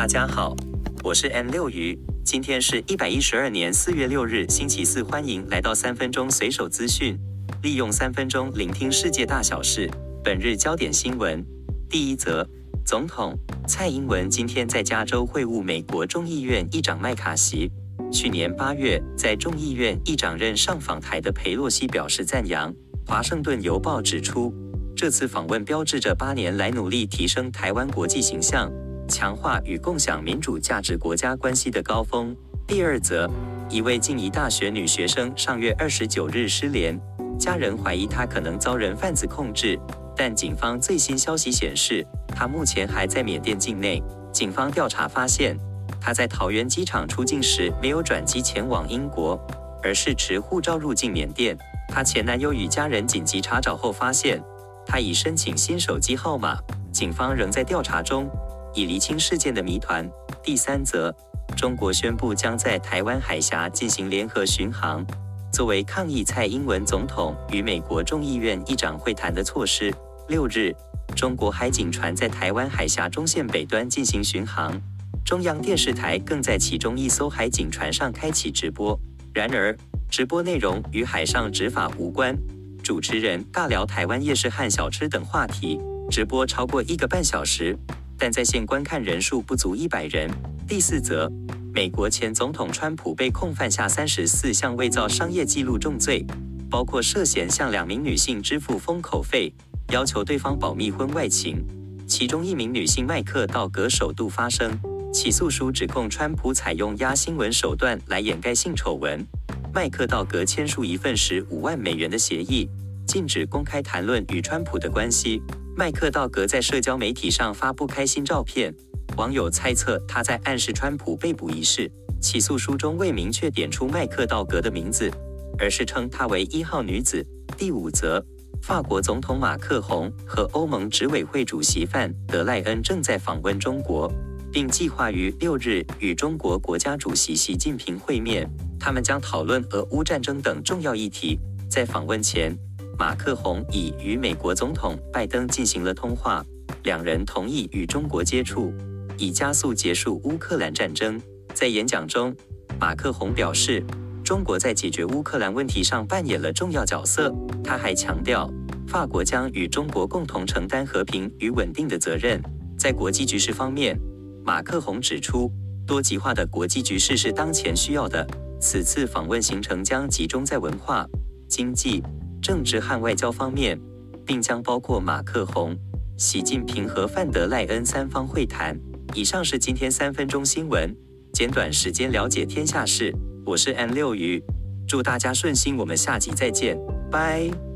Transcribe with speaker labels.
Speaker 1: 大家好，我是 N 六鱼，今天是一百一十二年四月六日，星期四，欢迎来到三分钟随手资讯，利用三分钟聆听世界大小事。本日焦点新闻，第一则，总统蔡英文今天在加州会晤美国众议院议长麦卡锡。去年八月，在众议院议长任上访台的佩洛西表示赞扬。华盛顿邮报指出，这次访问标志着八年来努力提升台湾国际形象、强化与共享民主价值国家关系的高峰。第二则，一位静宜大学女学生上月二十九日失联，家人怀疑她可能遭人贩子控制，但警方最新消息显示，她目前还在缅甸境内。警方调查发现，她在桃园机场出境时没有转机前往英国，而是持护照入境缅甸。她前男友与家人紧急查找后发现，她已申请新手机号码。警方仍在调查中，以厘清事件的谜团。第三则，中国宣布将在台湾海峡进行联合巡航，作为抗议蔡英文总统与美国众议院议长会谈的措施。六日，中国海警船在台湾海峡中线北端进行巡航，中央电视台更在其中一艘海警船上开启直播。然而，直播内容与海上执法无关，主持人尬聊台湾夜市和小吃等话题，直播超过一个半小时，但在线观看人数不足一百人。第四则，美国前总统川普被控犯下三十四项伪造商业记录重罪，包括涉嫌向两名女性支付封口费，要求对方保密婚外情。其中一名女性麦克道格首度发声，起诉书指控川普采用压新闻手段来掩盖性丑闻。麦克道格签署一份十五万美元的协议，禁止公开谈论与川普的关系。麦克道格在社交媒体上发布开心照片，网友猜测他在暗示川普被捕一事。起诉书中未明确点出麦克道格的名字，而是称她为一号女子。第五则，法国总统马克宏和欧盟执委会主席范德赖恩正在访问中国。并计划于六日与中国国家主席习近平会面，他们将讨论俄乌战争等重要议题。在访问前，马克宏已与美国总统拜登进行了通话，两人同意与中国接触，以加速结束乌克兰战争。在演讲中，马克宏表示，中国在解决乌克兰问题上扮演了重要角色。他还强调，法国将与中国共同承担和平与稳定的责任。在国际局势方面，马克宏指出，多极化的国际局势是当前需要的。此次访问行程将集中在文化、经济、政治和外交方面，并将包括马克宏、习近平和范德赖恩三方会谈。以上是今天三分钟新闻，简短时间了解天下事。我是 N 六鱼，祝大家顺心，我们下集再见，拜。